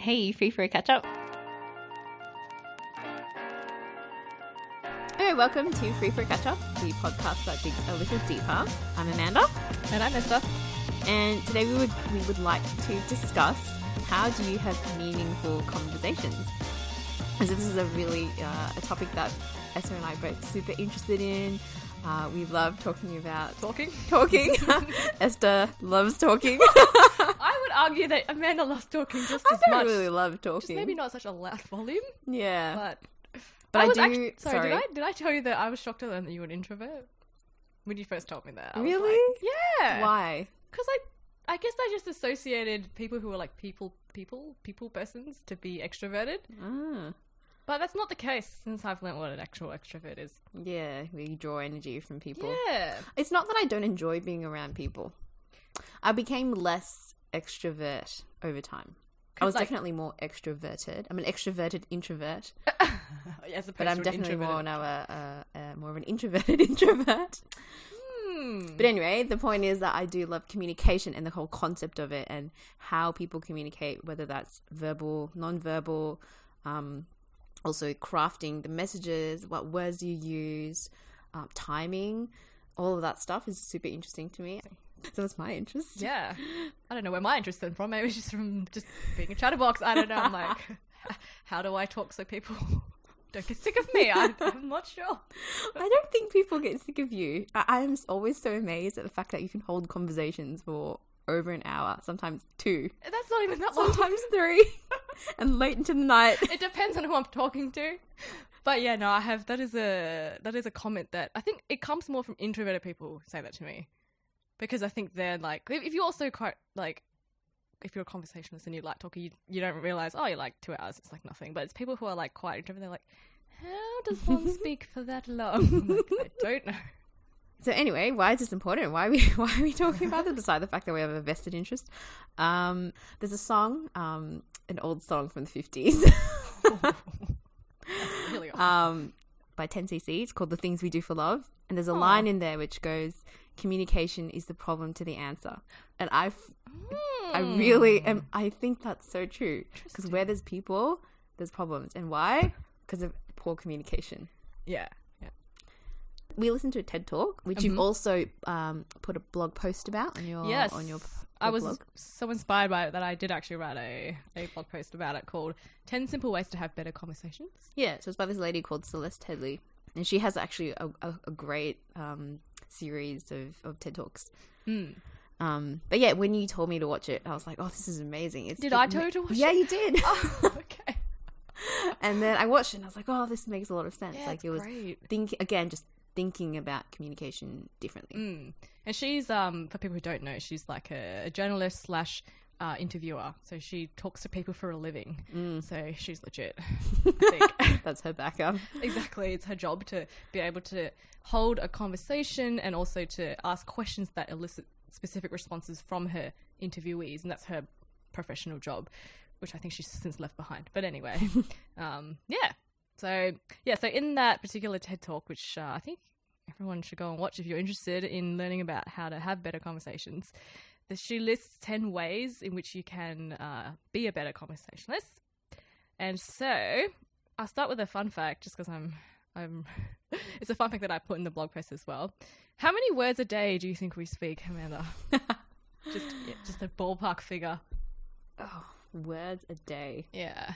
Hey, free for a catch up? Hey, welcome to Free for a Catch Up, the podcast that digs a little deeper. I'm Amanda, And I'm Esther. and today we would we would like to discuss how do you have meaningful conversations. As this is a really uh, a topic that Esther and I are both super interested in. Uh, we love talking about Talking. talking. Esther loves talking. I would argue that Amanda loves talking just I as don't much. really love talking. Just maybe not such a loud volume, Yeah, but. but I, was do. actu- sorry, sorry, did I did I tell you that I was shocked to learn that you were an introvert when you first told me that? I was Really? like, yeah. Why? Because I, I guess I just associated people who were like people, people, people persons to be extroverted, Ah. but that's not the case since I've learned what an actual extrovert is. Yeah, we draw energy from people. Yeah. It's not that I don't enjoy being around people. I became less extrovert over time. I was like- definitely more extroverted. I'm an extroverted introvert, but I'm definitely more now a, a, a more of an introverted introvert. Hmm. But anyway, the point is that I do love communication and the whole concept of it and how people communicate, whether that's verbal, non-verbal, um, also crafting the messages, what words you use, um, timing, all of that stuff is super interesting to me. So that's my interest. Yeah. I don't know where my interest stemmed from. Maybe it's just from just being a chatterbox. I don't know. I'm like, how do I talk so people don't get sick of me? I, I'm not sure. I don't think people get sick of you. I- I'm always so amazed at the fact that you can hold conversations for over an hour, sometimes two, That's not even that long. sometimes three, and late into the night. It depends on who I'm talking to. But yeah, no, I have that is a that is a comment that I think it comes more from introverted people say that to me. Because I think they're like if you're also quite like if you're a conversationalist and you like talking, you, you don't realize, oh, you're like two hours, it's like nothing. But it's people who are like quite introverted, they're like, how does one speak for that long? Like, I don't know. So anyway, why is this important? Why are we why are we talking about this? Beside the fact that we have a vested interest, um, there's a song, um, an old song from the fifties, Really um, by 10cc. It's called "The Things We Do for Love," and there's a line in there which goes, "Communication is the problem to the answer," and I, I really am. I think that's so true because where there's people, there's problems, and why? Because of poor communication. Yeah. Yeah. we listened to a TED talk, which you've also um, put a blog post about on your Yes. on your, I was blog. so inspired by it that I did actually write a, a blog post about it called 10 Simple Ways to Have Better Conversations. Yeah, so it's by this lady called Celeste Headlee, and she has actually a, a, a great um, series of, of TED talks. Mm. Um, but yeah, when you told me to watch it, I was like, "Oh, this is amazing!" It's, Did it I tell you to watch Yeah, it? Yeah, you did. okay. and then I watched it, and I was like, "Oh, this makes a lot of sense." Yeah, like it was great. think again, just thinking about communication differently. Mm. And she's, um, for people who don't know, she's like a, a journalist slash uh, interviewer. So she talks to people for a living. Mm. So she's legit. I think. That's her backup. exactly. It's her job to be able to hold a conversation and also to ask questions that elicit specific responses from her interviewees. And that's her professional job, which I think she's since left behind. But anyway, um, yeah. So, yeah, so in that particular TED talk, which uh, I think everyone should go and watch if you're interested in learning about how to have better conversations, she lists 10 ways in which you can uh, be a better conversationalist. And so I'll start with a fun fact, just because I'm, I'm. It's a fun fact that I put in the blog post as well. How many words a day do you think we speak, Amanda? just, yeah, just a ballpark figure. Oh, words a day. Yeah.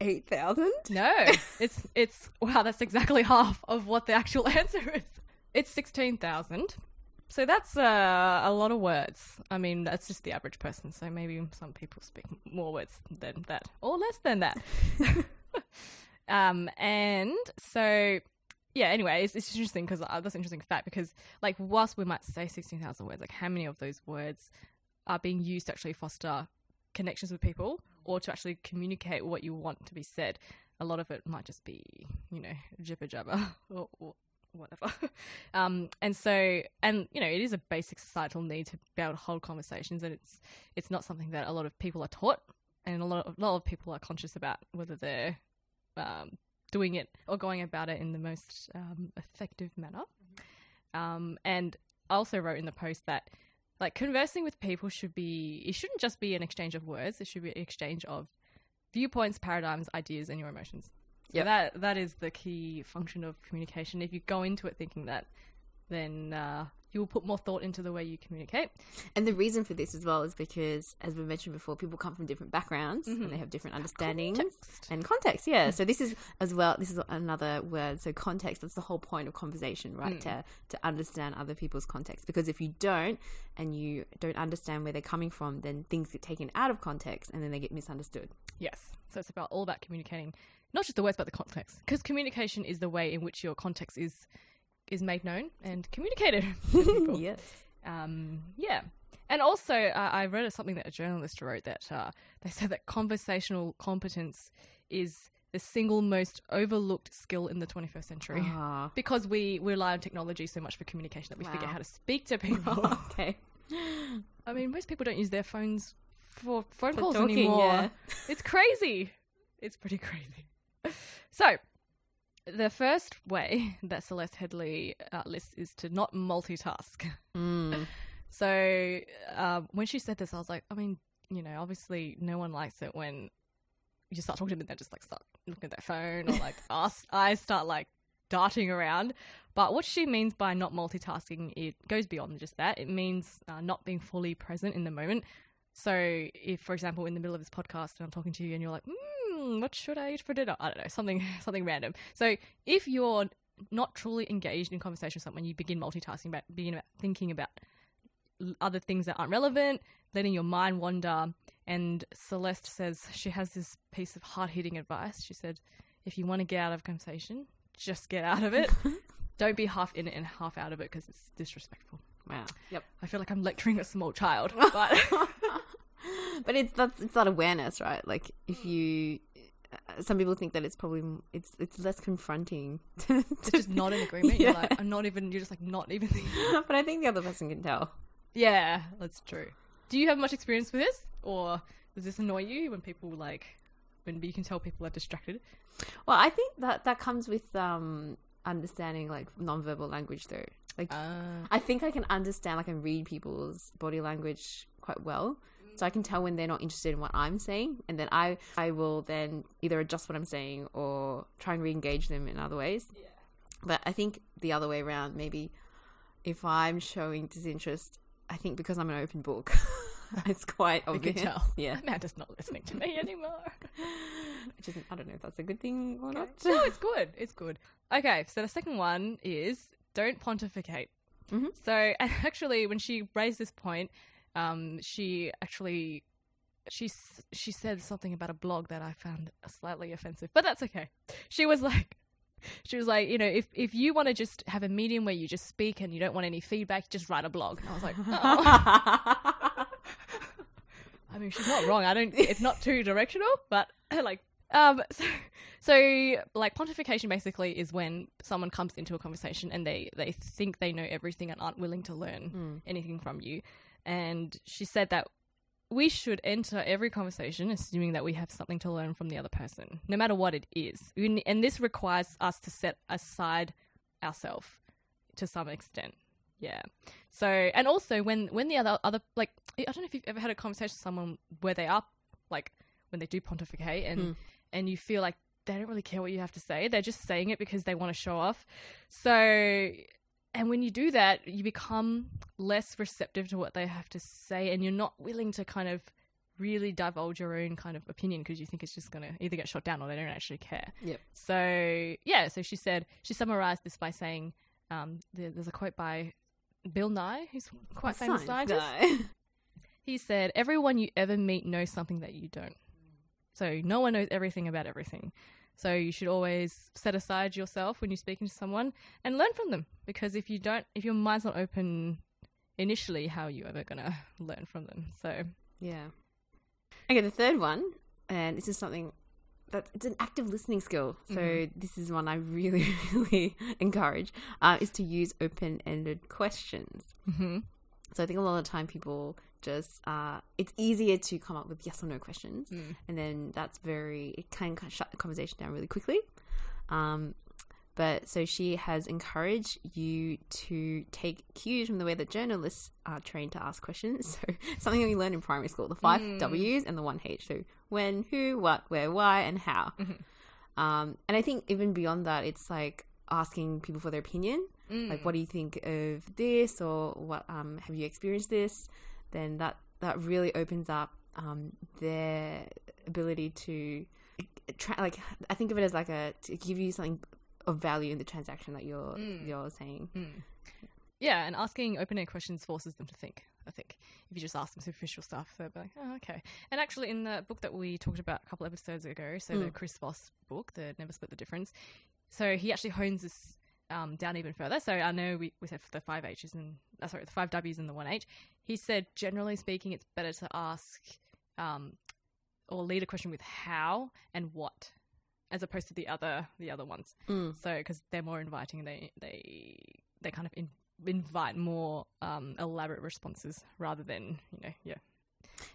Eight thousand. No, it's it's wow. That's exactly half of what the actual answer is. It's sixteen thousand. So that's uh, a lot of words. I mean, that's just the average person. So maybe some people speak more words than that, or less than that. um, and so yeah. Anyway, it's, it's interesting because uh, that's an interesting fact because like whilst we might say sixteen thousand words, like how many of those words are being used to actually foster connections with people or to actually communicate what you want to be said. A lot of it might just be, you know, jibber jabber or, or whatever. um, and so, and you know, it is a basic societal need to be able to hold conversations, and it's it's not something that a lot of people are taught, and a lot of, a lot of people are conscious about whether they're um, doing it or going about it in the most um, effective manner. Um, and I also wrote in the post that Like conversing with people should be it shouldn't just be an exchange of words, it should be an exchange of viewpoints, paradigms, ideas and your emotions. Yep. that that is the key function of communication. If you go into it thinking that, then uh, you will put more thought into the way you communicate. And the reason for this as well is because, as we mentioned before, people come from different backgrounds and they mm-hmm. have different understandings Context. and context. Yeah. So mm. this is as well. This is another word. So context. That's the whole point of conversation, right? Mm. To to understand other people's context. Because if you don't and you don't understand where they're coming from, then things get taken out of context and then they get misunderstood. Yes. So it's about all about communicating, not just the words, but the context. Because communication is the way in which your context is is made known and communicated. yes. Um, yeah. And also, uh, I read something that a journalist wrote that uh, they said that conversational competence is the single most overlooked skill in the 21st century. Ah. Because we, we rely on technology so much for communication that we forget Wow. how to speak to people. okay. I mean, most people don't use their phones for phone For calls talking, anymore. yeah. It's crazy. It's pretty crazy. So, the first way that Celeste Headlee uh, lists is to not multitask. Mm. So, um, when she said this, I was like, I mean, you know, obviously no one likes it when you start talking to them and they just like start looking at their phone or like us, I start like darting around. But what she means by not multitasking, it goes beyond just that. It means uh, not being fully present in the moment. So, if, for example, in the middle of this podcast and I'm talking to you and you're like, what should I eat for dinner? I don't know, something, something random. So, if you're not truly engaged in conversation with someone, you begin multitasking, about begin about thinking about other things that aren't relevant, letting your mind wander. And Celeste says she has this piece of hard hitting advice. She said, if you want to get out of conversation, just get out of it. Don't be half in it and half out of it because it's disrespectful. Wow. Yep. I feel like I'm lecturing a small child, but but it's that's it's that awareness, right? Like if you, uh, some people think that it's probably it's it's less confronting. To, it's just not in agreement. You're Yeah. like, I'm not even. You're just like not even. but I think the other person can tell. yeah, that's true. Do you have much experience with this, or does this annoy you when people like when you can tell people are distracted? Well, I think that that comes with um understanding like nonverbal language, though. Like Uh, I think I can understand, like, I can read people's body language quite well. So I can tell when they're not interested in what I'm saying, and then I I will then either adjust what I'm saying or try and re-engage them in other ways. But I think the other way around, maybe if I'm showing disinterest, I think because I'm an open book, it's quite obvious. tell. Yeah, Amanda's not listening to me anymore. which is I don't know if that's a good thing or not. no, it's good. It's good. Okay, so the second one is don't pontificate. Mhm. So and actually, when she raised this point, um, she actually she she said something about a blog that I found slightly offensive, but that's okay. She was like. She was like, you know, if, if you want to just have a medium where you just speak and you don't want any feedback, just write a blog. And I was like, oh. I mean, she's not wrong. I don't. It's not too directional, but like, um, so, so like pontification basically is when someone comes into a conversation and they they think they know everything and aren't willing to learn anything from you. And she said that we should enter every conversation assuming that we have something to learn from the other person, no matter what it is. And this requires us to set aside ourselves to some extent. Yeah. So, and also when when the other other like I don't know if you've ever had a conversation with someone where they are like when they do pontificate and hmm. and you feel like they don't really care what you have to say. They're just saying it because they want to show off. So, and when you do that, you become less receptive to what they have to say and you're not willing to kind of really divulge your own kind of opinion because you think it's just going to either get shot down or they don't actually care. Yep. So, yeah, so she said, she summarized this by saying, um, there, there's a quote by Bill Nye, who's quite famous scientist. guy. He said, Everyone you ever meet knows something that you don't. So no one knows everything about everything. So you should always set aside yourself when you're speaking to someone and learn from them. Because if you don't, if your mind's not open initially, how are you ever going to learn from them? So, Yeah. Okay, the third one, and this is something that it's an active listening skill. So this is one I really, really encourage, uh, is to use open-ended questions. hmm So I think a lot of the time people just uh, it's easier to come up with yes or no questions, and then that's very it can shut the conversation down really quickly. Um, But so she has encouraged you to take cues from the way that journalists are trained to ask questions. So something that we learned in primary school: the five W's and the one H. So when, who, what, where, why, and how. Um, and I think even beyond that, it's like asking people for their opinion. Like, what do you think of this, or what um, have you experienced this? Then that that really opens up um, their ability to tra- like. I think of it as like a to give you something of value in the transaction that you're you're saying. Yeah, and asking open-ended questions forces them to think. I think if you just ask them superficial stuff, they'll be like, "Oh, okay." And actually, in the book that we talked about a couple episodes ago, so the Chris Voss book, the Never Split the Difference, so he actually hones this um, down even further. So I know we, we said for the five H's and uh, sorry, the five W's and the one H. He said, generally speaking, it's better to ask um, or lead a question with how and what, as opposed to the other the other ones. So because they're more inviting, they they they kind of in, invite more um, elaborate responses rather than you know yeah.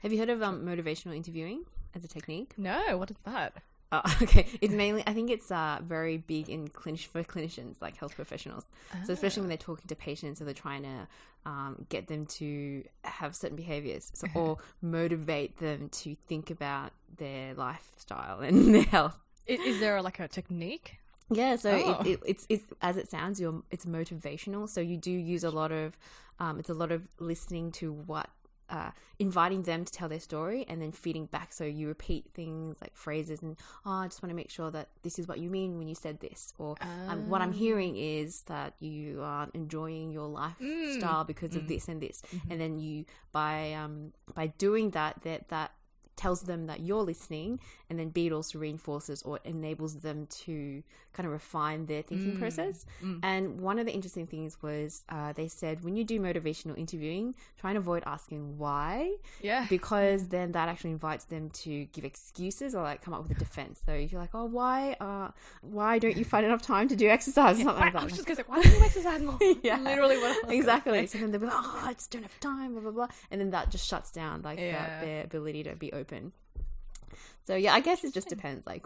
Have you heard of um, motivational interviewing as a technique? No, what is that? Oh, okay. It's mainly, I think it's uh, very big in clinic for clinicians, like health professionals. So especially when they're talking to patients, and they're trying to um, get them to have certain behaviors, so, or motivate them to think about their lifestyle and their health. Is, is there like a technique? Yeah, so Oh. it, it, it's it's as it sounds. You're it's motivational. So you do use a lot of, um, it's a lot of listening to what, uh, inviting them to tell their story and then feeding back. So you repeat things like phrases and oh, I just want to make sure that this is what you mean when you said this, or um, what I'm hearing is that you aren't enjoying your lifestyle because of this and this, and then you by um by doing that that that tells them that you're listening and then b it also reinforces or enables them to kind of refine their thinking process and one of the interesting things was uh, they said when you do motivational interviewing try and avoid asking why Yeah. because then that actually invites them to give excuses or like come up with a defense so if you're like oh why uh why don't you find enough time to do exercise or something like that? I was just gonna say, why don't you exercise more? Yeah. Literally what exactly. So then they'll be like, oh, I just don't have time, blah, blah, blah. And then that just shuts down like Yeah. that, their ability to be open. So yeah, I guess it just depends like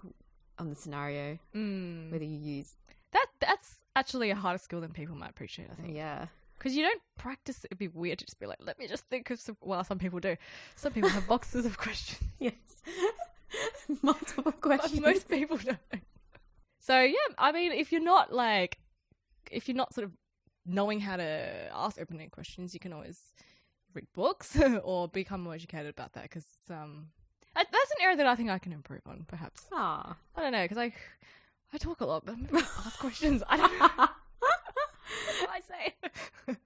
on the scenario, Mm. whether you use, That that's actually a harder skill than people might appreciate. I think yeah. because you don't practice. it. It'd be weird to just be like, let me just think of some. Well, some people do. Some people have boxes of questions. Yes. Multiple but questions. most people don't. So yeah, I mean, if you're not like, if you're not sort of knowing how to ask open-ended questions, you can always read books or become more educated about that. Because um, an area that I think I can improve on. Perhaps Aw. I don't know because I I talk a lot, but maybe I ask questions. I don't know. what do I say?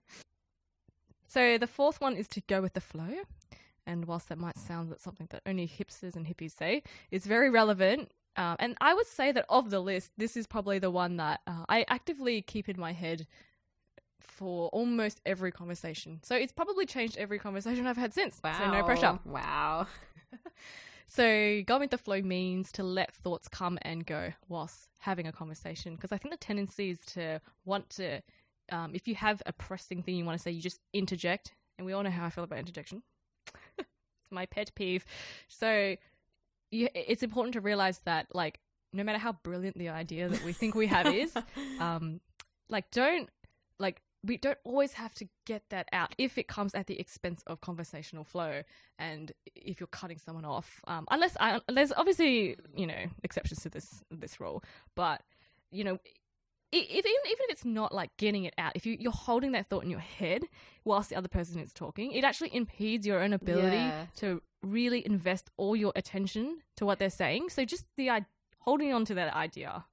so the fourth one is to go with the flow. And whilst that might sound like something that only hipsters and hippies say, it's very relevant. Um, and I would say that of the list, this is probably the one that uh, I actively keep in my head for almost every conversation. So it's probably changed every conversation I've had since. Wow. So no pressure. Wow. So going with the flow means to let thoughts come and go whilst having a conversation. Because I think the tendency is to want to, um, if you have a pressing thing you want to say, you just interject. And we all know how I feel about interjection. it's my pet peeve. So you, it's important to realize that, like, no matter how brilliant the idea that we think we have is, um, like, don't like we don't always have to get that out if it comes at the expense of conversational flow and if you're cutting someone off um, unless I, there's obviously you know exceptions to this this rule but you know if, even, even if it's not like getting it out if you, you're holding that thought in your head whilst the other person is talking it actually impedes your own ability Yeah. to really invest all your attention to what they're saying so just the holding on to that idea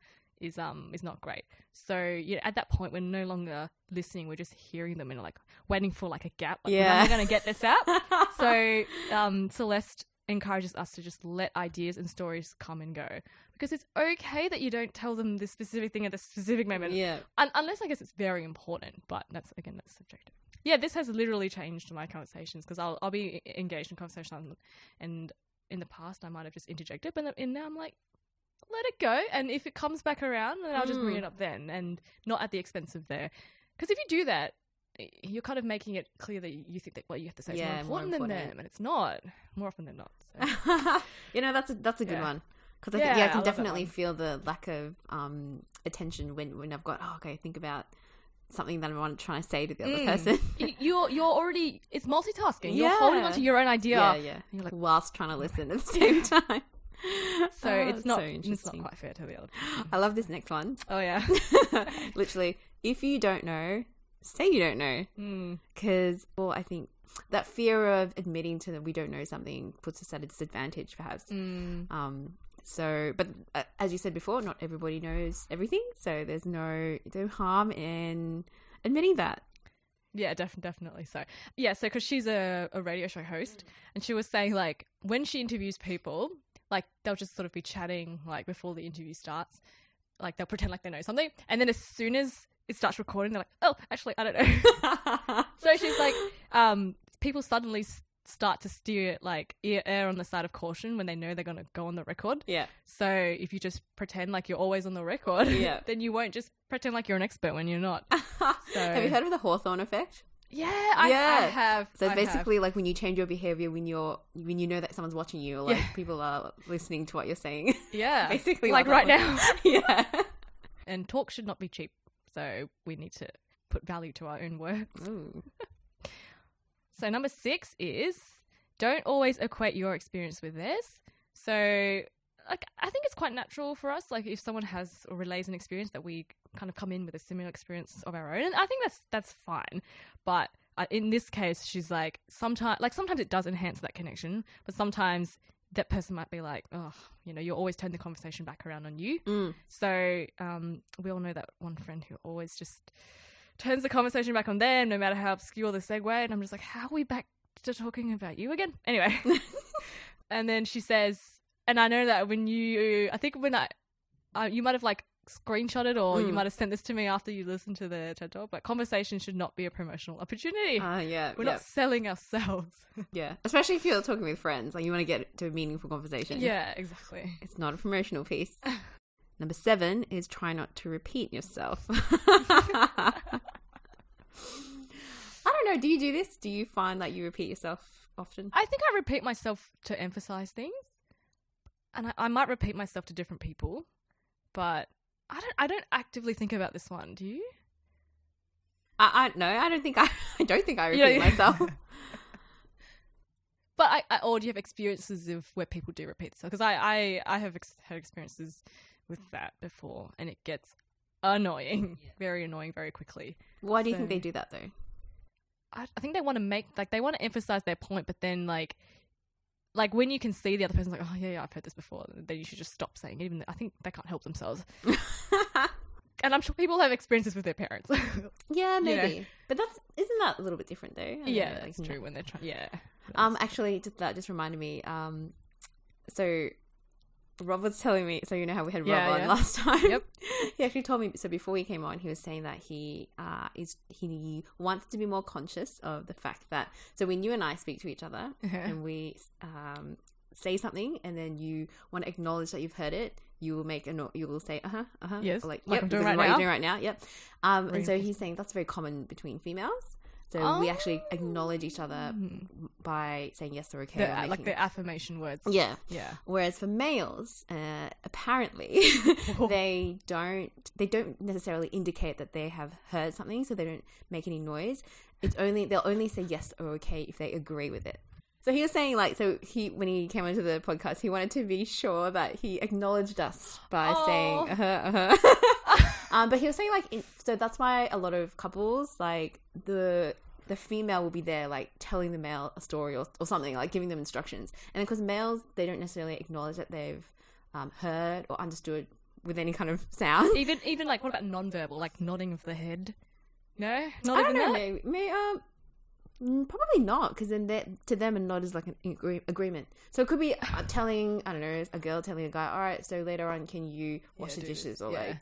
is um is not great. So yeah, at that point we're no longer listening; we're just hearing them and like waiting for like a gap. Like, Yeah. we're going to get this out? so um, Celeste encourages us to just let ideas and stories come and go because it's okay that you don't tell them the specific thing at the specific moment, yeah. Un- unless I guess it's very important. But that's again that's subjective. Yeah, this has literally changed my conversations because I'll I'll be engaged in conversation and in the past I might have just interjected, but now I'm like let it go. And if it comes back around, then I'll just bring Mm. it up then and not at the expense of there. Because if you do that, you're kind of making it clear that you think that what you have to say is Yeah, more more important than important. them, and it's not. More often than not. So. you know that's a, that's a good Yeah. one because I think Yeah, yeah, I I can that definitely feel the lack of um, attention when when I've got oh okay think about something that I want to try to say to the other Mm. person. You're you're already it's multitasking. You're holding onto your own idea. yeah, yeah. you're like- whilst trying to listen at the same time. So Oh, it's not so it's not quite fair to the other. I love this next one. Oh yeah. Literally, if you don't know, say you don't know. Mm. Because, well, I think that fear of admitting to that we don't know something puts us at a disadvantage, perhaps. Mm. Um, so, but uh, as you said before, not everybody knows everything. So there's no no harm in admitting that. Yeah, def- definitely so. Yeah, so because she's a, a radio show host, and she was saying like when she interviews people, like they'll just sort of be chatting like before the interview starts, like they'll pretend like they know something, and then as soon as it starts recording, they're like, oh, actually, I don't know. so she's like, um, people suddenly s- start to steer like ear air on the side of caution when they know they're going to go on the record. yeah. So if you just pretend like you're always on the record, Yeah. then you won't just pretend like you're an expert when you're not. Have you heard of the Hawthorne effect? Yeah, I, Yeah. I have. So it's I have. basically like when you change your behavior when you're when you know that someone's watching you, like Yeah. people are listening to what you're saying. yeah, basically like right now. yeah. and talk should not be cheap, so we need to put value to our own words. So number six is don't always equate your experience with theirs. So like I think it's quite natural for us, like if someone has or relays an experience that we kind of come in with a similar experience of our own, and I think that's that's fine. But uh, in this case, she's like sometimes like sometimes it does enhance that connection, but sometimes that person might be like, oh, you know, you always turn the conversation back around on you. Mm. So um, we all know that one friend who always just turns the conversation back on them, no matter how obscure the segue. And I'm just like, how are we back to talking about you again? Anyway. and then she says, and I know that when you, I think when I, uh, you might have like screenshotted or you Mm. might have sent this to me after you listened to the TED Talk, but conversation should not be a promotional opportunity. Ah, yeah. We're yeah. not selling ourselves. Yeah. Especially if you're talking with friends, like you want to get to a meaningful conversation. yeah, exactly. It's not a promotional piece. Number seven is try not to repeat yourself. I don't know. Do you do this? Do you find that you repeat yourself often? I think I repeat myself to emphasize things, and I, I might repeat myself to different people, but I don't. I don't actively think about this one. Do you? I, I no, I don't think I. I don't think I repeat yeah. myself. But I, I or do you have experiences of where people do repeat themselves? Because I, I, I have ex- had experiences with mm. that before, and it gets annoying, very annoying, very quickly. Why do you think they do that though? I, I think they want to make like they want to emphasize their point, but then like. Like when you can see the other person's like, oh yeah, yeah, I've heard this before. Then you should just stop saying it. Even though I think they can't help themselves. and I'm sure people have experiences with their parents. yeah, You know. maybe. But that's isn't that a little bit different though? I yeah, know, that's true. When they're trying, yeah. Um, actually, just, that just reminded me. Um, so Rob was telling me. So you know how we had Rob Yeah, on yeah. last time. Yep. he actually told me. So before he came on, he was saying that he uh is he wants to be more conscious of the fact that. So when you and I speak to each other Uh-huh. and we um say something, and then you want to acknowledge that you've heard it. You will make a no- you will say uh huh uh huh Yes, like like yep I'm doing right what now. you're doing right now yep um and so he's saying that's very common between females so we actually acknowledge each other Mm. by saying yes or okay. The, or like the affirmation words. yeah. Yeah. Whereas for males, uh, apparently they don't they don't necessarily indicate that they have heard something, so they don't make any noise. It's only they'll only say yes or okay if they agree with it. So he was saying like so he when he came onto the podcast, he wanted to be sure that he acknowledged us by Aw. saying uh-huh, uh-huh. um, but he was saying like in, so that's why a lot of couples like the the female will be there like telling the male a story or, or something like giving them instructions and because males they don't necessarily acknowledge that they've um, heard or understood with any kind of sound Even even like what about non-verbal, like nodding of the head? No, not i even don't know that. maybe, may um mm, probably not because then they- to them a nod is like an agree- agreement so it could be uh, telling i don't know a girl telling a guy all right so later on can you wash Yeah, the do this." dishes or Yeah. like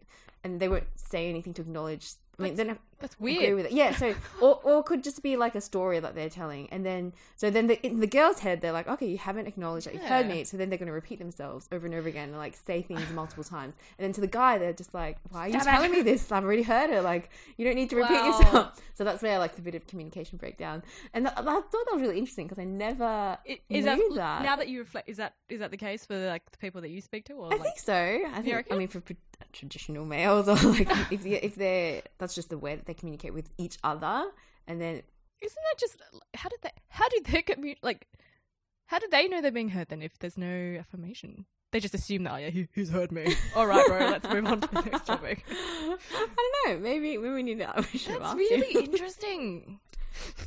and they won't say anything to acknowledge i mean they don't That's agree weird. with it. Yeah, so or or it could just be like a story that they're telling, and then so then the, in the girl's head they're like, okay, you haven't acknowledged that you've heard Yeah. me, so then they're going to repeat themselves over and over again and like say things multiple times, and then to the guy they're just like, why are you Damn it. telling me this? I've already heard it. Like you don't need to repeat Wow. yourself. So that's where like the bit of communication breakdown, and th- I thought that was really interesting because I never I- knew Is that, that. now that you reflect? Is that is that the case for like the people that you speak to? Or I like, think so. I think. I mean, for traditional males or like if they- if they're that's just the way that they communicate with each other, and then Isn't that just how did they? How did they commu- like? How do they know they're being heard then if there's no affirmation? They just assume that oh, yeah, he, he's heard me. All right, bro, let's move on to the next topic. I don't know. Maybe maybe we need to. We should That's really him. interesting.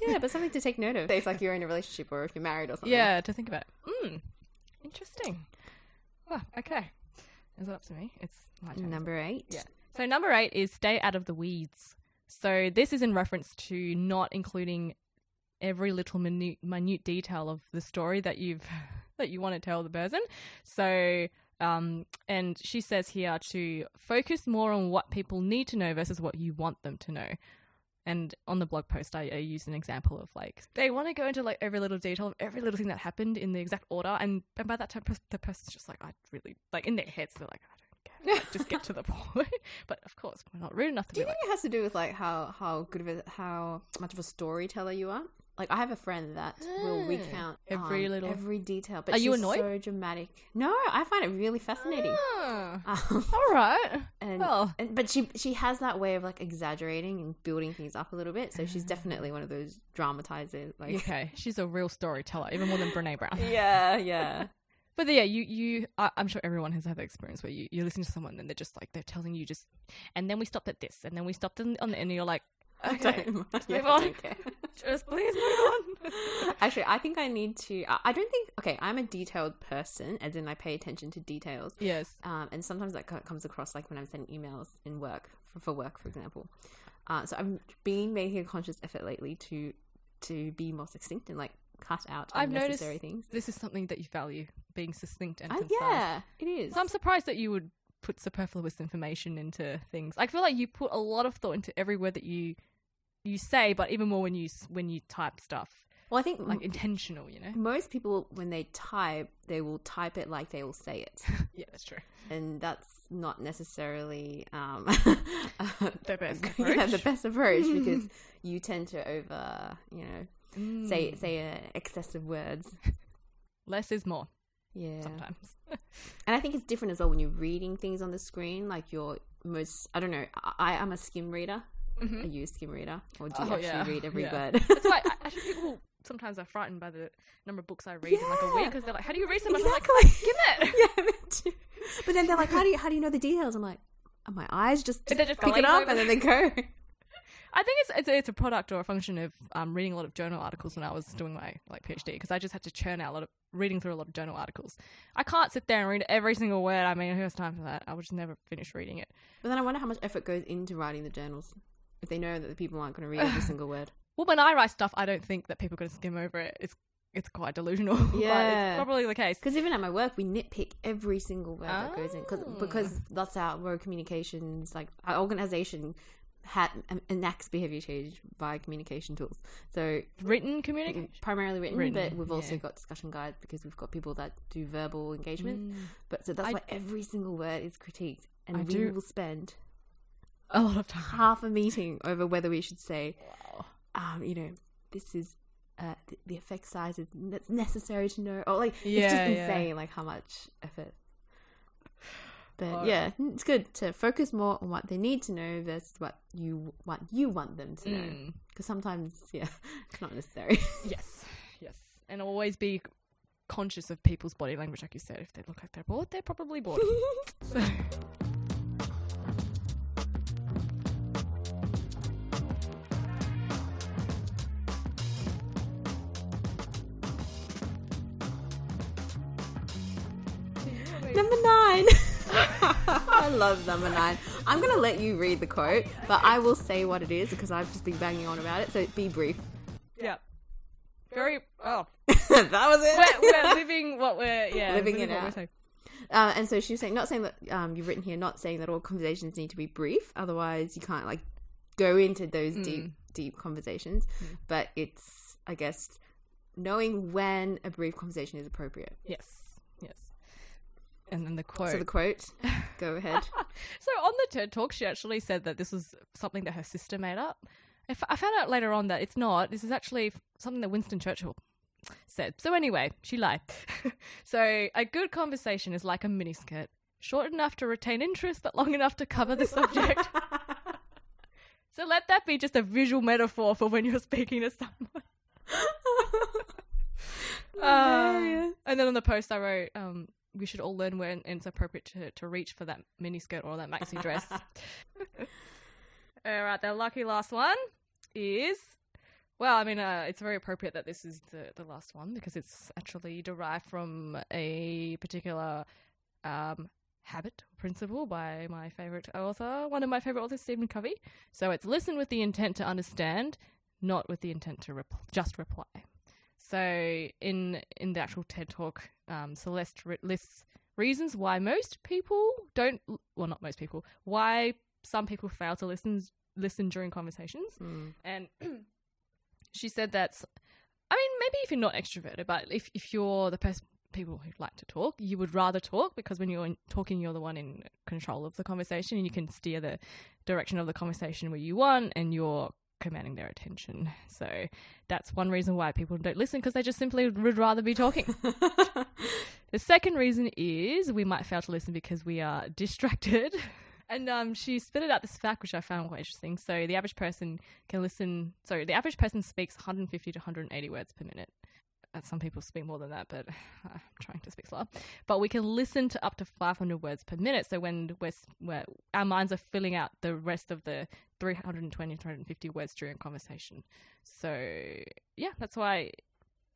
yeah, but something to take note of. If like you're in a relationship or if you're married or something. Yeah, to think about. Mm, interesting. Oh, okay. Is it up to me? It's. Number eight. Yeah. So number eight is stay out of the weeds. So this is in reference to not including every little minute, minute detail of the story that you've that you want to tell the person. So um, and she says here to focus more on what people need to know versus what you want them to know. And on the blog post, I, I used an example of like they want to go into like every little detail of every little thing that happened in the exact order, and, and by that time, the person's just like, I really like in their heads, they're like, I don't care, Like, just get to the point. but of course, we're not rude enough to Do you be like, think it has to do with like how how good of a how much of a storyteller you are? Like I have a friend that will Mm. recount Every um, little- every detail. But Are you she's annoyed? So dramatic. No, I find it really fascinating. "Ah, Um, all right, and, well, and but she she has that way of like exaggerating and building things up a little bit. So she's definitely one of those dramatizers. Like okay, she's a real storyteller, even more than Brene Brown. yeah, yeah. But yeah, you you I, I'm sure everyone has had that experience where you you listen to someone and they're just like they're telling you just, and then we stopped at this, and then we stopped on, on the, and you're like, I okay, don't, let's yeah, move on. just please move on. Actually, I think I need to. I don't think. Okay, I'm a detailed person, as in I pay attention to details. yes. Um, and sometimes that comes across like when I'm sending emails in work for, for work, for example. Uh, so I've been making a conscious effort lately to to be more succinct and like cut out I've noticed unnecessary things. this is something that you value, being succinct and Uh, concise. yeah, it is. So I'm surprised that you would put superfluous information into things. I feel like you put a lot of thought into every word that you you say, but even more when you when you type stuff, well, I think like intentional. You know. most people when they type, they will type it like they will say it, Yeah, that's true. and that's not necessarily um, The best yeah, the best approach because you tend to over, you know, say Mm. say uh, excessive words. less is more Yeah. sometimes. And I think it's different as well when you're reading things on the screen. Like you're most, I don't know, I am a skim reader. Mhm. Are you a skim reader? Or do you Oh, actually yeah. read every Yeah. word? That's why I, actually people sometimes are frightened by the number of books I read in like a week Yeah. because they're like, "How do you read so much?" exactly. I'm like, "Skim it." yeah, me too. But then they're like, how do you, how do you know the details? I'm like, "Oh, my eyes just, They're just pick it up over and then they go. I think it's it's a, it's a product or a function of um, reading a lot of journal articles when I was doing my like PhD because I just had to churn out a lot of reading through a lot of journal articles. I can't sit there and read every single word. I mean, who has time for that? I would just never finish reading it. But then I wonder how much effort goes into writing the journals if they know that the people aren't going to read every single word. Well, when I write stuff, I don't think that people are going to skim over it. It's it's quite delusional. but Yeah. it's probably the case. Because even at my work, we nitpick every single word that goes in cause, Oh. because that's our road communications. Like our organization had enacts behavior change via communication tools. So Written communication. primarily written, Written, but we've also yeah. got discussion guides because we've got people that do verbal engagement. Mm. But so that's I- why every single word is critiqued, and I we do- will spend A lot of time. half a meeting over whether we should say, Wow. um, you know, this is. Uh, the, the effect size is ne- necessary to know, or like it's Yeah, just yeah. insane, like how much effort. But Oh. yeah, it's good to focus more on what they need to know versus what you what you want them to know. Mm. Because sometimes, yeah, it's not necessary. Yes, yes, and always be conscious of people's body language, like you said. If they look like they're bored, they're probably bored. so. Number nine. I love number nine. I'm gonna let you read the quote, but I will say what it is because I've just been banging on about it. So be brief. Yeah. Very oh. that was it. We're, we're living what we're yeah Living it out. Uh, and so she was saying, not saying that um, you've written here, not saying that all conversations need to be brief. Otherwise, you can't like go into those deep, deep conversations. But it's, I guess, knowing when a brief conversation is appropriate. Yes, yes. And then the quote. So the quote, go ahead. So on the TED Talk, she actually said that this was something that her sister made up. I f- I found out later on that it's not. This is actually something that Winston Churchill said. So anyway, she lied. so a good conversation is like a miniskirt. short enough to retain interest, but long enough to cover the subject. so let that be just a visual metaphor for when you're speaking to someone. Um, and then on the post, I wrote, um, "We should all learn when it's appropriate to, to reach for that miniskirt or that maxi dress." all right, the lucky last one is well, I mean, uh, it's very appropriate that this is the, the last one because it's actually derived from a particular um, habit principle by my favorite author, one of my favorite authors, Stephen Covey. So it's listen with the intent to understand, not with the intent to just reply. So in in the actual TED talk, um, Celeste lists reasons why most people don't. Well, not most people. Why some people fail to listen listen during conversations, Mm. and she said that's. I mean, maybe if you're not extroverted, but if if you're the person people who like to talk, you would rather talk because when you're talking, you're the one in control of the conversation, and you can steer the direction of the conversation where you want, and you're commanding their attention. So that's one reason why people don't listen because they just simply would rather be talking. the second reason is we might fail to listen because we are distracted. And um, she spitted out this fact, which I found quite interesting. So the average person can listen. Sorry, the average person speaks 150 to 180 words per minute. Uh, Some people speak more than that, but I'm trying to speak slower. But we can listen to up to 500 words per minute. So when we're, we're our minds are filling out the rest of the 320 350 words during conversation. So yeah, that's why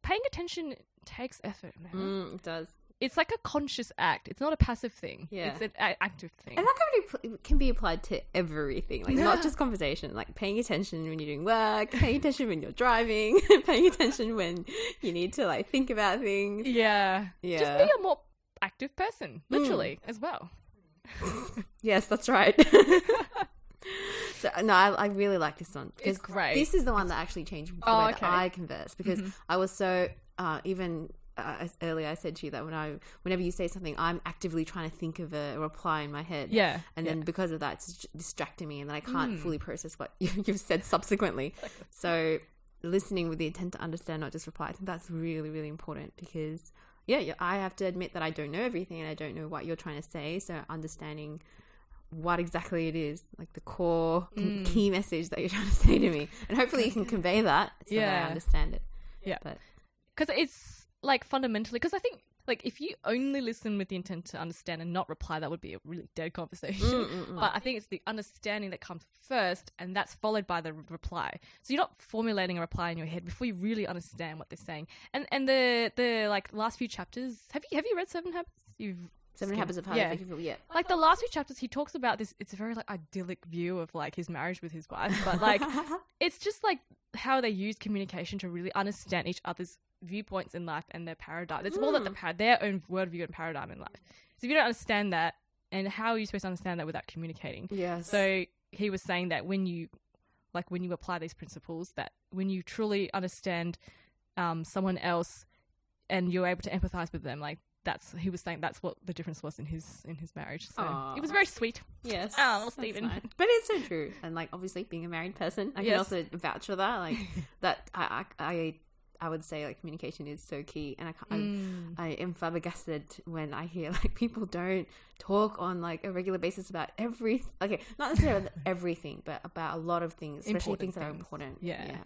paying attention takes effort, man. Mm, it does. It's like a conscious act. It's not a passive thing. Yeah. It's an a- active thing. And that can be, can be applied to everything, like not just conversation, like paying attention when you're doing work, paying attention when you're driving, paying attention when you need to like think about things. Yeah. Yeah. Just be a more active person, literally, as well. Yes, that's right. so no, I, I really like this one because great. This is the one that actually changed the Oh, way okay. Mm-hmm. that I converse because I was so uh, even. Uh, earlier, I said to you that when I, whenever you say something, I'm actively trying to think of a reply in my head. Yeah, and then because of that, it's distracting me, and then I can't fully process what you, you've said subsequently. So, listening with the intent to understand, not just reply, I think that's really, really important because, yeah, I have to admit that I don't know everything and I don't know what you're trying to say. So, understanding what exactly it is, like the core key message that you're trying to say to me, and hopefully you can convey that so that Yeah. I understand it. Yeah. But Because it's like fundamentally, because I think like if you only listen with the intent to understand and not reply, that would be a really dead conversation. Mm, mm, mm. But I think it's the understanding that comes first, and that's followed by the re- reply. So you're not formulating a reply in your head before you really understand what they're saying. And and the the like last few chapters, have you have you read Seven Habits? You've Seven Habits of Highly yeah. Effective People, yeah. like the last few chapters he talks about this it's a very like idyllic view of like his marriage with his wife but like it's just like how they use communication to really understand each other's viewpoints in life and their paradigm it's more that the par- their own worldview and paradigm in life so if you don't understand that and how are you supposed to understand that without communicating Yes. so he was saying that when you like when you apply these principles that when you truly understand um, someone else and you're able to empathize with them like that's he was saying that's what the difference was in his in his marriage so Aw. it was very sweet Yes. Oh, well, Stephen. nice. But it's so true. And like obviously being a married person, I can also vouch for that. Like that I I I, I would say like communication is so key and I ca- Mm. I, I am flabbergasted when I hear like people don't talk on like a regular basis about every okay, not necessarily everything, but about a lot of things, especially Important things that are important. Yeah. Yeah.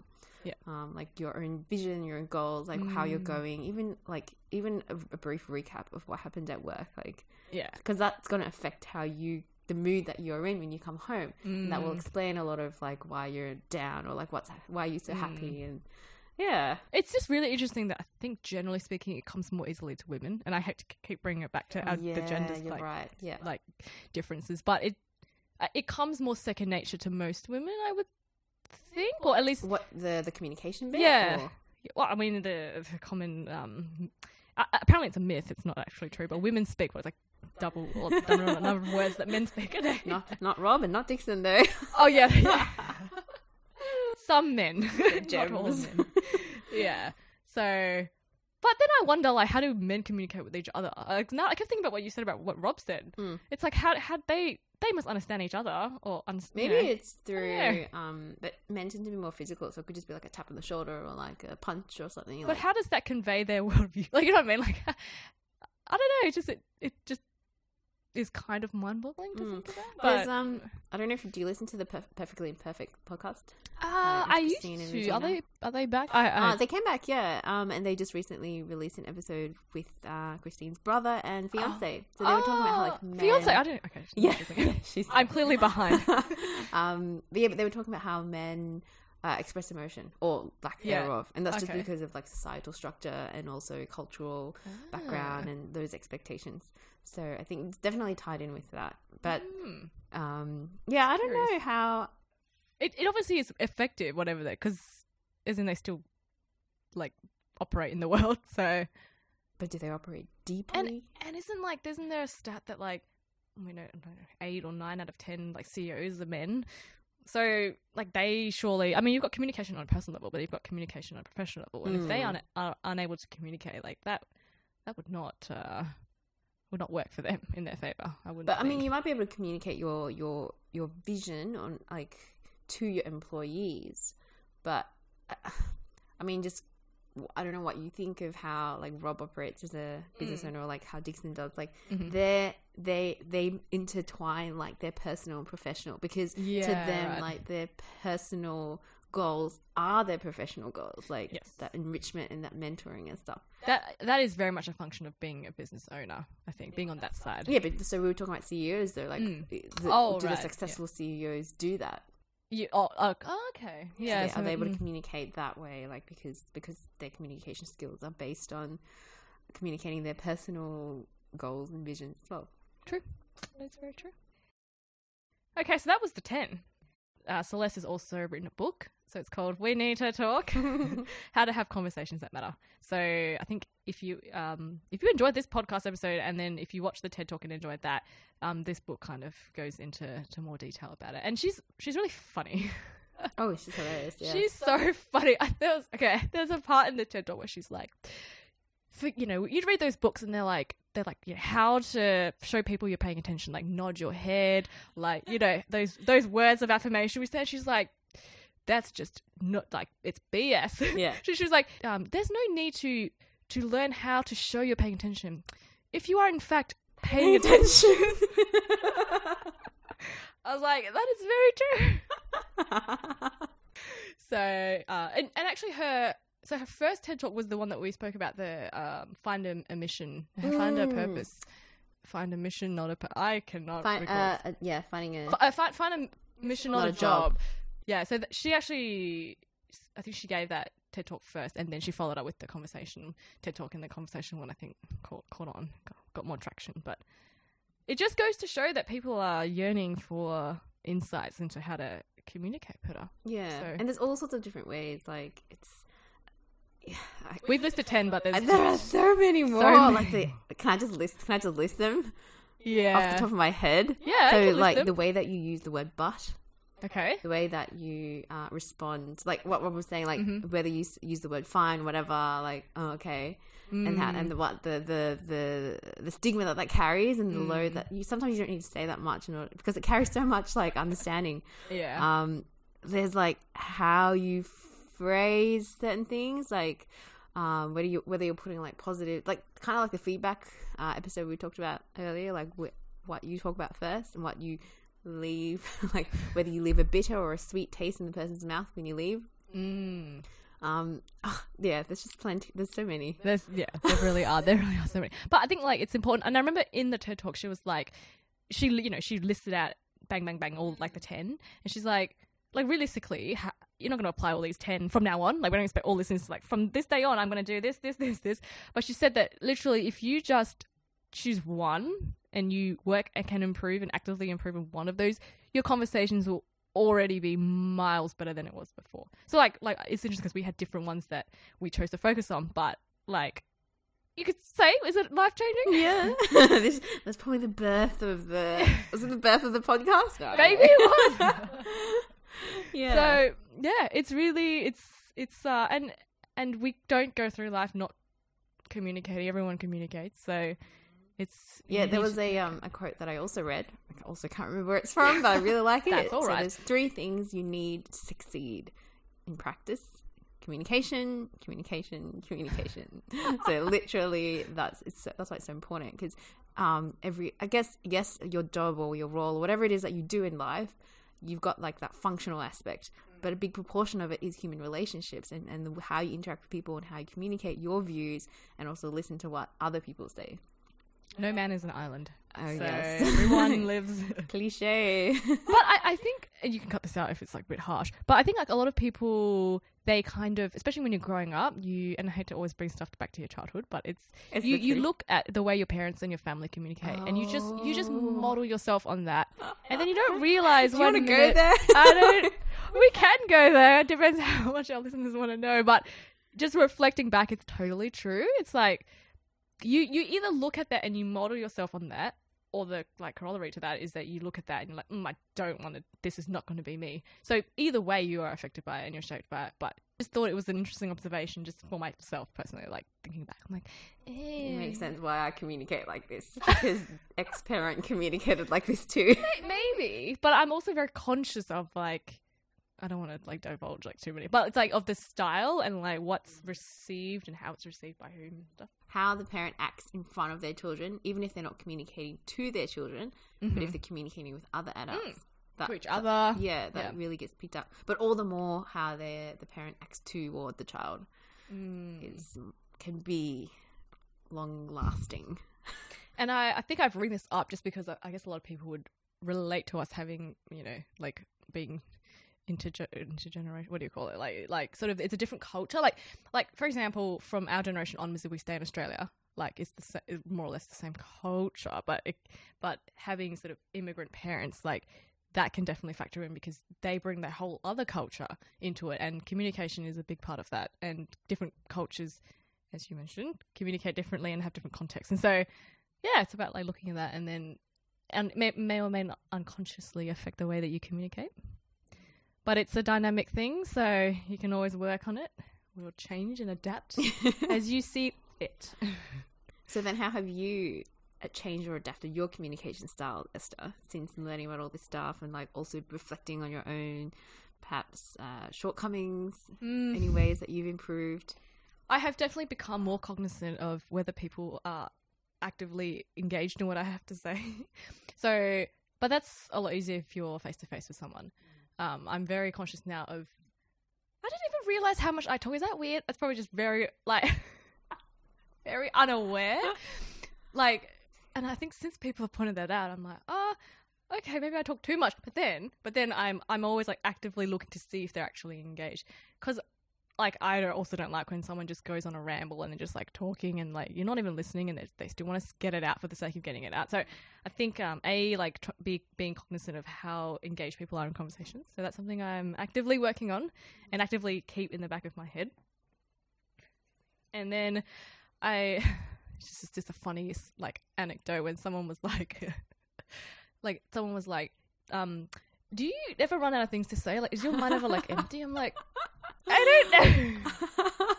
Yeah. Um, like your own vision, your own goals, like how you're Mm. going, even like even a, a brief recap of what happened at work, like yeah because that's going to affect how you the mood that you're in when you come home and that will Mm. explain a lot of like why you're down or like what's why you're so Mm. happy and yeah It's just really interesting that I think generally speaking, it comes more easily to women, and I hate to keep bringing it back to our, yeah the genders like right yeah like differences, but it uh, it comes more second nature to most women, I would think, or at least what the the communication bit Yeah. or- well, I mean the, the common. Um, uh, apparently, it's a myth. It's not actually true, but women speak what's like double or double the number of words that men speak a day. not not Rob and not Dixon though Oh yeah, yeah. some men, not all men. Yeah. So, but then I wonder, like, how do men communicate with each other? Like now, I kept thinking about what you said about what Rob said. Mm. It's like how how they they must understand each other or understand. maybe it's through um but men tend to be more physical so it could just be like a tap on the shoulder or like a punch or something But like how does that convey their worldview? Like, you know what I mean? Like, I don't know. It just it, it just is kind of mind-boggling to Mm. think about. But um, I don't know if you do you listen to the Perf- Perfectly Imperfect podcast. uh, uh, I used Christine and to. Are they are they back? I, I, Uh, they came back, yeah. Um, and they just recently released an episode with uh, Christine's brother and fiance. so they were talking about how like Ah, men... fiance. I don't. Okay. yeah, Okay. she's I'm clearly behind. um, but yeah, but they were talking about how men uh, express emotion or lack Yeah. thereof, and that's Okay. just because of like societal structure and also cultural background and those expectations. So I think it's definitely tied in with that. But Hmm. um, yeah, I don't Curious. know how. It it obviously is effective, whatever that, because isn't they still like operate in the world? So But do they operate deeply? and and isn't like isn't there a stat that like we know, I don't know eight or nine out of ten like CEOs are men. So like they surely, I mean, you've got communication on a personal level, but you've got communication on a professional level, and if they Mm. aren't are unable to communicate like that, that would not uh would not work for them in their favor. I wouldn't. But I mean, you might be able to communicate your your your vision on like to your employees, but uh, I mean, just I don't know what you think of how like Rob operates as a business Mm. owner, or like how Dixon does. Like Mhm. they they they intertwine like their personal and professional because to them right. like their personal goals are their professional goals, like Yes. that enrichment and that mentoring and stuff. that that is very much a function of being a business owner. I think being on that side. Yeah, but so we were talking about CEOs though, like Mm. the, Oh, do right, the yeah. successful CEOs do that? You, oh, oh, oh, okay. So Yeah. they- so, are they able to mm. communicate that way like because because their communication skills are based on communicating their personal goals and visions as well True, That's very true. Okay, so that was the 10. Uh, Celeste has also written a book, so it's called We Need to Talk How to Have Conversations That Matter. So I think if you um, if you enjoyed this podcast episode and then if you watch the TED Talk and enjoyed that, um, this book kind of goes into to more detail about it. And she's she's really funny. oh she's hilarious yeah She's so funny. I, there was, okay, there's a part in the TED Talk where she's like, for, you know, you'd read those books and they're like, they're like, you know, how to show people you're paying attention, like nod your head, like you know, those those words of affirmation. We said she's like, that's just not like it's BS. Yeah. she, she was like, um, there's no need to to learn how to show you're paying attention. If you are in fact paying attention, I was like, that is very true. So, uh, and, and actually, her so her first TED talk was the one that we spoke about the um, find a, a mission, find a Mm. purpose, find a mission, not a. Pur- I cannot Find, recall. uh, uh, yeah finding a uh, find, find a mission, not, Not a, a job. job. Yeah, so th- she actually, I think she gave that TED talk first, and then she followed up with the conversation TED talk, and the conversation one I think caught caught on, got, got more traction. But it just goes to show that people are yearning for insights into how to communicate better. yeah So- and there's all sorts of different ways like it's yeah, I- We've listed ten, but there's there are so many more. many. Like, the, can I just list? Can I just list them yeah. off the top of my head? Yeah, So, like the way that you use the word "but," okay. the way that you uh, respond, like what Rob was saying, like Mhm. whether you s- use the word "fine," whatever, like oh, okay, and how, Mm. and the, what the, the the the stigma that that carries, and the load Mm. that you sometimes you don't need to say that much in order because it carries so much like understanding. yeah. Um, there's like how you phrase certain things, like um, whether you whether you're putting like positive, like kind of like the feedback uh, episode we talked about earlier, like wh- what you talk about first and what you leave, like whether you leave a bitter or a sweet taste in the person's mouth when you leave. mm. Um, yeah, there's just plenty. There's so many. There's yeah, there really are. There really are so many. But I think like it's important. And I remember in the TED talk, she was like, she you know she listed out bang bang bang all like the ten, and she's like, like realistically, ha- you're not going to apply all these ten from now on. Like we don't expect all this is like from this day on. I'm going to do this, this, this, this. But she said that literally, if you just choose one and you work and can improve and actively improve in one of those, your conversations will already be miles better than it was before. So like like it's interesting because we had different ones that we chose to focus on, but like you could say is it life changing? Yeah, this, that's probably the birth of the. Was it the birth of the podcast? No, Maybe it was. yeah. So yeah, it's really it's it's uh and and we don't go through life not communicating. Everyone communicates, so it's Yeah, there was a um a quote that I also read. I also can't remember where it's from, but I really like it. That's all so there's three things you need to succeed in practice: communication, communication, communication. so literally, that's it's that's why it's so important because um, every I guess yes, your job or your role, or whatever it is that you do in life, you've got like that functional aspect. But a big proportion of it is human relationships and, and how you interact with people and how you communicate your views and also listen to what other people say. No man is an island. Oh, so yes. everyone lives. Cliche. but I, I think and you can cut this out if it's like a bit harsh. But I think like a lot of people, they kind of, especially when you're growing up, you and I hate to always bring stuff back to your childhood, but it's, It's you you look at the way your parents and your family communicate, and you just you just Oh. model yourself on that, and then you don't realize. Do you want to go minute- there? I don't. We can go there. It depends how much our listeners want to know. But just reflecting back, it's totally true. It's like you you either look at that and you model yourself on that, or the like corollary to that is that you look at that and you're like, mm, I don't want to. This is not going to be me. So either way, you are affected by it and you're shaped by it. But just thought it was an interesting observation, just for myself personally. Like thinking back, I'm like, It eh. makes sense why I communicate like this because ex-parent communicated like this too. maybe but i'm also very conscious of like i don't want to like divulge like too many but it's like of the style and like what's received and how it's received by whom and stuff How the parent acts in front of their children, even if they're not communicating to their children, but if mm-hmm. they're communicating with other adults. Mm. That, to each that- other yeah, that Yeah. really gets picked up. But all the more how they the parent acts toward the child Mm. is mm, can be long lasting. and I, I think I've bring this up just because I, I guess a lot of people would relate to us having you know like being interge- what do you call it? Like like sort of it's a different culture. Like like for example from our generation onwards if we stay in australia like it's the sa- it's more or less the same culture but it, but having sort of immigrant parents like that can definitely factor in because they bring their whole other culture into it and communication is a big part of that and different cultures as you mentioned communicate differently and have different contexts. And so yeah it's about like looking at that and then and may, may or may not unconsciously affect the way that you communicate but it's a dynamic thing so you can always work on it we'll change and adapt as you see it So then, how have you changed or adapted your communication style, Esther, since learning about all this stuff and like also reflecting on your own perhaps uh, shortcomings, Mm. any ways that you've improved? I have definitely become more cognizant of whether people are actively engaged in what I have to say. so, but that's a lot easier if you're face to face with someone. Um, I'm very conscious now of. I didn't even realize how much I talk. Is that weird? That's probably just very like very unaware. like, and I think since people have pointed that out, I'm like, oh, okay, maybe I talk too much. But then, but then I'm I'm always like actively looking to see if they're actually engaged because like I also don't like when someone just goes on a ramble and they're just like talking and like you're not even listening and they, they still want to get it out for the sake of getting it out. So I think um, a like tr- be being cognizant of how engaged people are in conversations. So that's something I'm actively working on and actively keep in the back of my head. And then I it's just just a funny like anecdote when someone was like like someone was like um do you ever run out of things to say like is your mind ever like empty i'm like I don't know.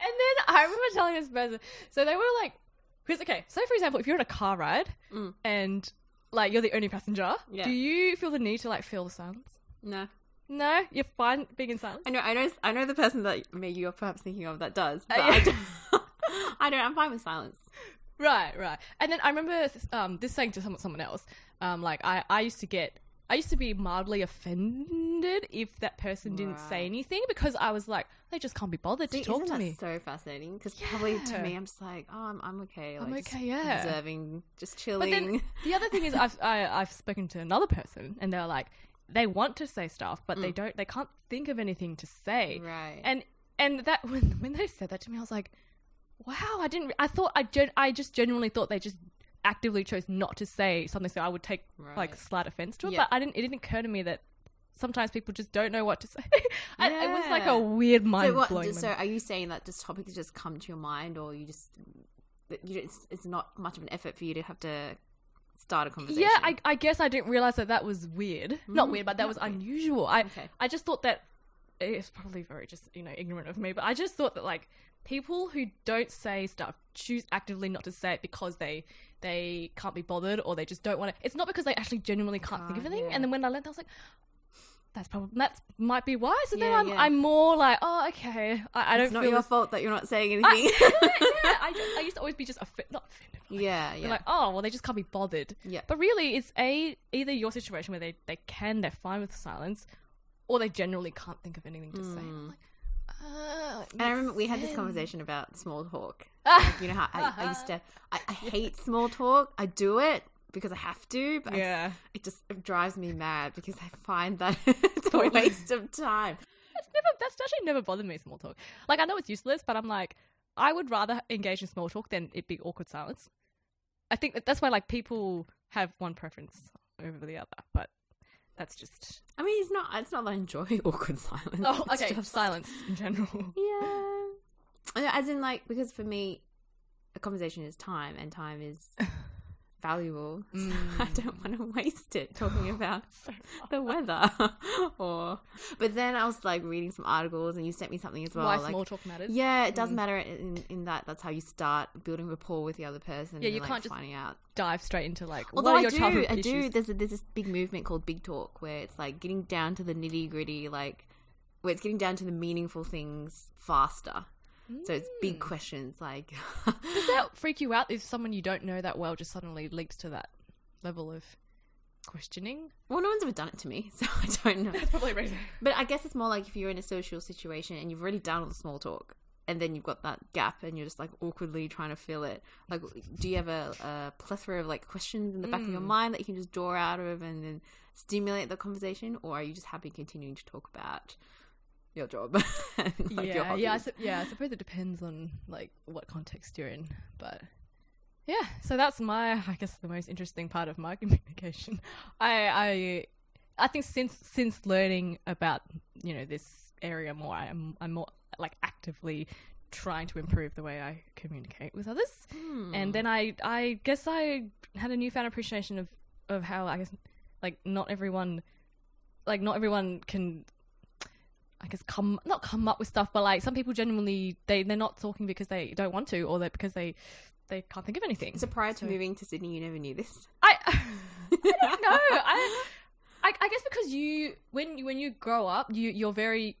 and then I remember telling this person, so they were like, because okay, so for example, if you're in a car ride Mm. and like you're the only passenger, Yeah. do you feel the need to like feel the silence? No, No, you're fine being in silence. I know, I know, I know the person that maybe you're perhaps thinking of that does, but Uh, I, yeah. don't, I don't. I'm fine with silence. Right, right. And then I remember um, this saying to someone, someone else, um, like I, I used to get, I used to be mildly offended if that person didn't say anything because I was like, they just can't be bothered See, to talk to that me. so fascinating? Because probably to me, I'm just like, oh, I'm, I'm okay. I'm okay, yeah. observing, just chilling. But then the other thing is, I've I, I've spoken to another person, and they're like, they want to say stuff, but they don't. They can't think of anything to say. Mm. right. And and that when when they said that to me, I was like, wow, I didn't. I thought I gen, I just genuinely thought they just actively chose not to say something, so I would take like slight offense to it. Yeah. But I didn't. It didn't occur to me that. Sometimes people just don't know what to say. I, it was like a weird mind so, what, blowing. so are you saying that just topics just come to your mind, or you just you it's, it's not much of an effort for you to have to start a conversation? Yeah, I, I guess I didn't realize that that was weird. Not Mm, weird, but that not was weird. unusual. I Okay. I just thought that it's probably very just you know ignorant of me, but I just thought that like people who don't say stuff choose actively not to say it because they they can't be bothered or they just don't want to. It's not because they actually genuinely can't think of anything. yeah. And then when I learned, that, I was like, that's probably that might be why. So then I'm yeah. I'm more like, oh, okay. I, I don't it's not your fault that you're not saying I, anything. yeah, I, just- I used to always be just offended, not offended. but yeah, yeah. like, oh, well, they just can't be bothered. Yeah. But really, it's a either your situation where they, they can, they're fine with silence, or they generally can't think of anything to say. Mm. Like, uh, and I remember we had this conversation about small talk. Like, you know how I, I used to, I, I hate small talk. I do it because I have to, but I- yeah. it just it drives me mad because I find that it's a waste of time. That's never. That's actually never bothered me. Small talk. Like I know it's useless, but I'm like, I would rather engage in small talk than it be awkward silence. I think that that's why like people have one preference over the other, but that's just. I mean, it's not. It's not that I enjoy awkward silence. Oh, It's okay. just- Silence in general. Yeah. As in, like, because for me, a conversation is time, and time is valuable. So I Mm. don't want to waste it talking about the weather. or, but then I was like reading some articles, and you sent me something as well. why like, small talk matters. yeah, it does matter in, in that. That's how you start building rapport with the other person. Yeah, and, you like, can't just finding out. Dive straight into like Although what are I your do, I do. There's a, there's this big movement called Big Talk where it's like getting down to the nitty gritty, like where it's getting down to the meaningful things faster. So it's big questions like, Does that freak you out if someone you don't know that well just suddenly leaps to that level of questioning? well, no one's ever done it to me, so I don't know. That's probably reason. But I guess it's more like if you're in a social situation and you've already done all the small talk, and then you've got that gap, and you're just like awkwardly trying to fill it. Like, do you have a, a plethora of like questions in the back of your Mm. mind that you can just draw out of and then stimulate the conversation, or are you just happy continuing to talk about your job? and, like, your yeah, yeah, I su- yeah. I suppose it depends on like what context you're in, but yeah. So that's my, I guess, the most interesting part of my communication. I, I, I think since since learning about you know this area more, I'm I'm more like actively trying to improve the way I communicate with others. Hmm. and then I I guess I had a newfound appreciation of of how I guess like not everyone like not everyone can I guess come not come up with stuff, but like some people genuinely they they're not talking because they don't want to or they because they they can't think of anything. So prior to So- moving to Sydney, you never knew this. I I don't know. I, I I guess because you when you when you grow up, you you're very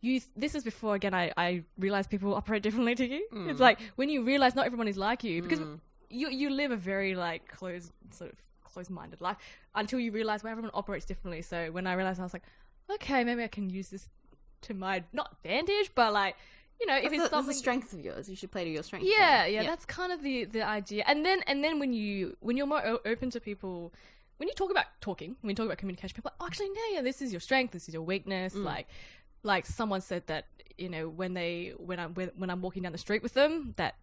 you this is before again I I realize people operate differently to you. Mm. It's like when you realize not everyone is like you because mm. you you live a very like closed sort of closed-minded life until you realize where everyone operates differently. So when I realized I was like, okay, maybe I can use this to my not advantage, but like you know, if That's, it's the, that's the something strength of yours. You should play to your strength. yeah, then. yeah, that's kind of the the idea. And then and then when you when you're more o- open to people, when you talk about talking, when you talk about communication, people are like, oh, actually, yeah, yeah, this is your strength, this is your weakness. Mm. Like, like someone said that you know when they when I'm when, when I'm walking down the street with them that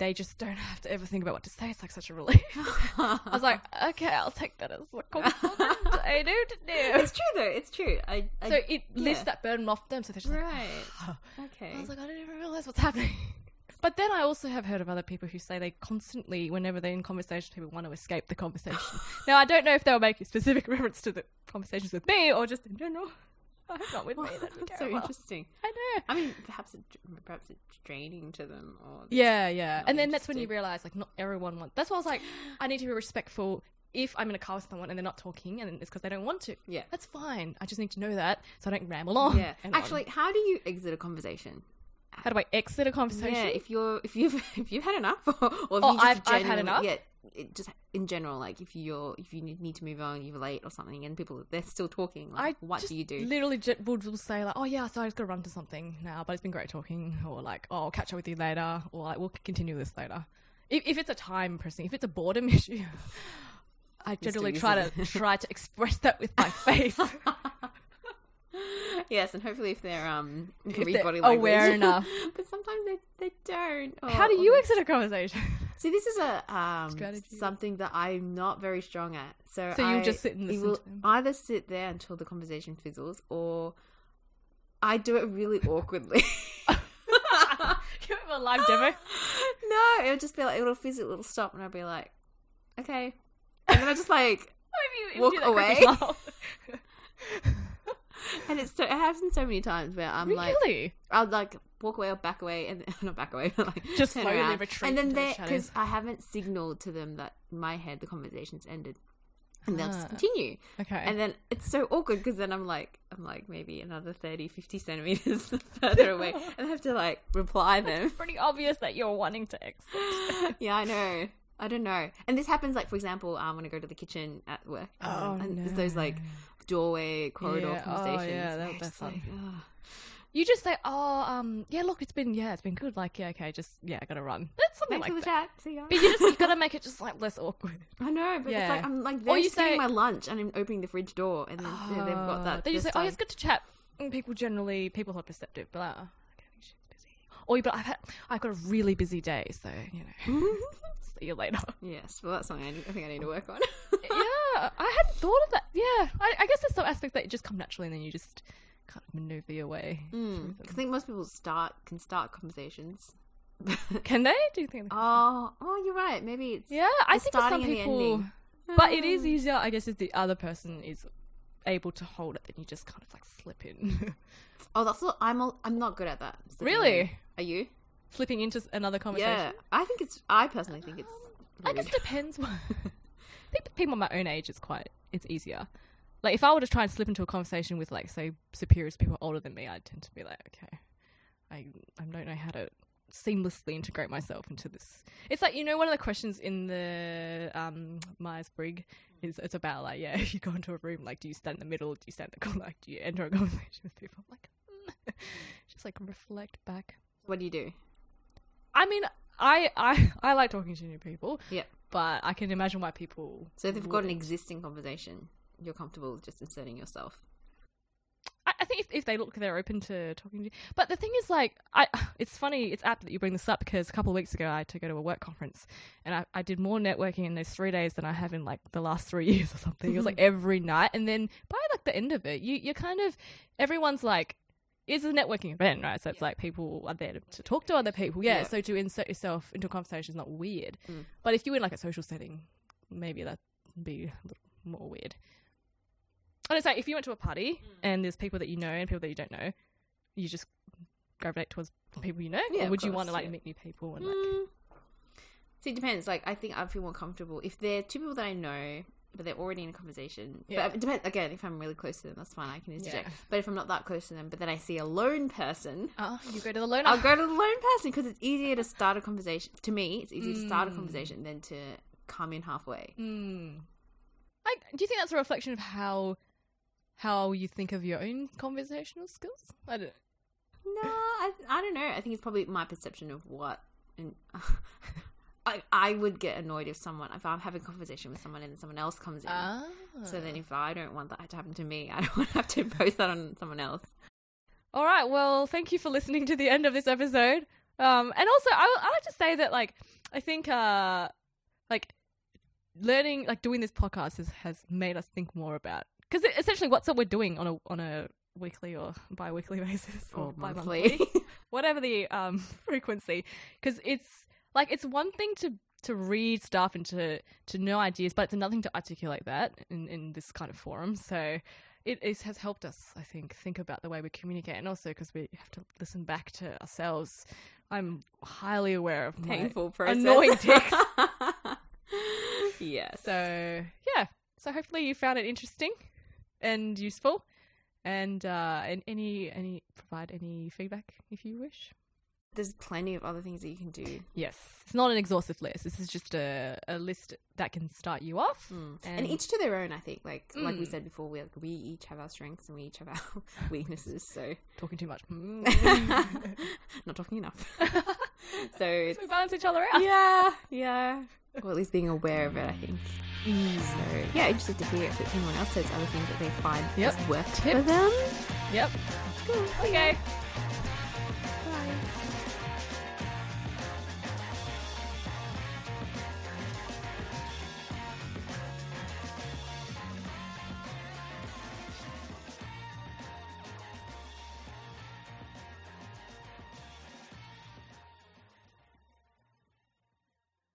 they just don't have to ever think about what to say. It's like such a relief. I was like, okay, I'll take that as a compliment. I do to do. it's true though. It's true. I, I So it lifts yeah. that burden off them. So they're just like, right. "Oh." Okay. I was like, I didn't even realize what's happening. But then I also have heard of other people who say they constantly, whenever they're in conversations, people want to escape the conversation. now, I don't know if they were making specific reference to the conversations with me or just in general. I hope not with me. That'd be That's so terrible. interesting. I know. I mean, perhaps it, perhaps it's draining to them, or Yeah, yeah. And then that's when you realize, like, not everyone wants. That's why I was like, I need to be respectful if I'm in a car with someone and they're not talking and it's because they don't want to. Yeah. That's fine. I just need to know that so I don't ramble on. yeah. and on. Actually, how do you exit a conversation? How do I exit a conversation? Yeah, if you're if you've if you've had enough, or, or if Oh, you just I've- I've had enough? Yeah, it just in general, like if you're if you need to move on, you're late or something, and people they're still talking. Like, I what just do you do? Literally, ju- would will say like, "Oh yeah, so I just got to run to something now, but it's been great talking," or like, "Oh, I'll catch up with you later," or like, "We'll continue this later." If, if it's a time pressing, if it's a boredom issue, I generally try to try to express that with my face. Yes, and hopefully if they're um If they're body language. aware enough. but sometimes they they don't. or- How do you exit a conversation? See, this is a um, Strategy. something that I'm not very strong at. So, So you'll just sit and you listen will? Either sit there until the conversation fizzles, or I do it really awkwardly. you have a live demo. no, it'll just be like it'll fizzle, it'll stop, and I'll be like, okay, and then I just like, Walk do that creepy away. And it's so, it happens so many times where I'm like, really? I'll like walk away or back away, and not back away, but like Just slowly around. retreat and then they because I haven't signaled to them that my head the conversation's ended. and they'll just Ah. continue. Okay. And then it's so awkward because then I'm like, I'm like maybe another 30, 50 centimeters further away, and I have to like reply them. pretty obvious that you're wanting to exit. yeah, I know. I don't know. And this happens like, for example, um, when I go to the kitchen at work. Um, Oh, and no. there's those like doorway corridor Yeah, oh, yeah, that- where it's that's just like, ugh. You just say, "Oh, um, yeah, look, it's been, yeah, it's been good. Like, yeah, okay, just, yeah, I gotta run." That's something Thanks for like the that. chat. See ya. But you just, you gotta make it just like less awkward. I know, but it's Yeah. like I'm like Or they're you just say- my lunch and I'm opening the fridge door and then they've got that. Then you this say, "Oh, it's good to chat." And people generally, people are perceptive, but like, oh, okay, I think she's Or you, but I've had, I've got a really busy day, so you know, see you later. Yes, well, that's something I, need, I think I need to work on. yeah, I hadn't thought of that. Yeah, I, I guess there's some aspects that just come naturally, and then you just kind of maneuver your way. Mm. I think most people start can start conversations. Can they? Do you think? They Oh, oh, you're right. Maybe it's yeah, I think for some starting and the people, but it is easier, I guess, if the other person is able to hold it, then you just kind of like slip in, Oh, that's what I'm. I'm not good at that. Really? Are you? slipping into another conversation. Yeah, I think it's. I personally think it's. I guess it depends. I think people my own age is quite it's easier. Like if I were to try and slip into a conversation with like say superiors, people older than me, I'd tend to be like, okay, I I don't know how to seamlessly integrate myself into this. It's like you know one of the questions in the um Myers Briggs is it's about like yeah if you go into a room like do you stand in the middle do you stand in the corner like do you enter a conversation with people I'm like mm. just like reflect back. What do you do? I mean I I I like talking to new people. Yeah. But I can imagine why people. So if they've got an existing conversation, you're comfortable just inserting yourself. I, I think if, if they look, they're open to talking to you. But the thing is, like, I it's funny, it's apt that you bring this up because a couple of weeks ago I had to go to a work conference and I, I did more networking in those three days than I have in like the last three years or something. It was like every night, and then by like the end of it, you you're kind of everyone's like. It's a networking event, right? So it's like people are there to, to talk to other people. Yeah, Yeah. So to insert yourself into a conversation is not weird. Mm. But if you're in like a social setting, maybe that'd be a little more weird. And it's like if you went to a party and there's people that you know and people that you don't know, you just gravitate towards the people you know, Yeah, or would you want to like yeah. meet new people and like? Mm. See, it depends. Like, I think I'd feel more comfortable if they're two people that I know, but they're already in a conversation. Yeah. But it depends. Again, if I'm really close to them, that's fine. I can interject. Yeah. But if I'm not that close to them, but then I see a lone person, Oh, you go to the loner. I'll go to the lone person because it's easier to start a conversation. To me, it's easier to start a Mm. conversation than to come in halfway. Like, do you think that's a reflection of how how you think of your own conversational skills? I don't. No, I, I don't know. I think it's probably my perception of what. And I I would get annoyed if someone if I'm having a conversation with someone and someone else comes in. Ah. So then, if I don't want that to happen to me, I don't want to have to post that on someone else. All right. Well, thank you for listening to the end of this episode. Um, and also, I, I like to say that, like, I think, uh, like, learning, like, doing this podcast has, has made us think more about because essentially, what's what we're doing on a on a weekly or bi-weekly basis Or bi-monthly, monthly. whatever the um frequency, because it's like it's one thing to to read stuff and to to know ideas, but it's another thing to articulate that in in this kind of forum. So it is, has helped us, I think, think about the way we communicate, and also because we have to listen back to ourselves. I'm highly aware of Painful process. annoying tics. yes. So yeah, so hopefully you found it interesting and useful, and uh, and any any provide any feedback if you wish. There's plenty of other things that you can do. Yes, it's not an exhaustive list. This is just a, a list that can start you off. Mm. And, And- each to their own, I think. Like like we Mm. said before, we we each have our strengths and we each have our weaknesses. So Talking too much. Mm. not talking enough. so it's we balance each other out. yeah, yeah. Or at least being aware of it, I think. Mm. So yeah, interested to hear if anyone else says other things that they find Yep. has worked for them. Yep. Cool. Okay.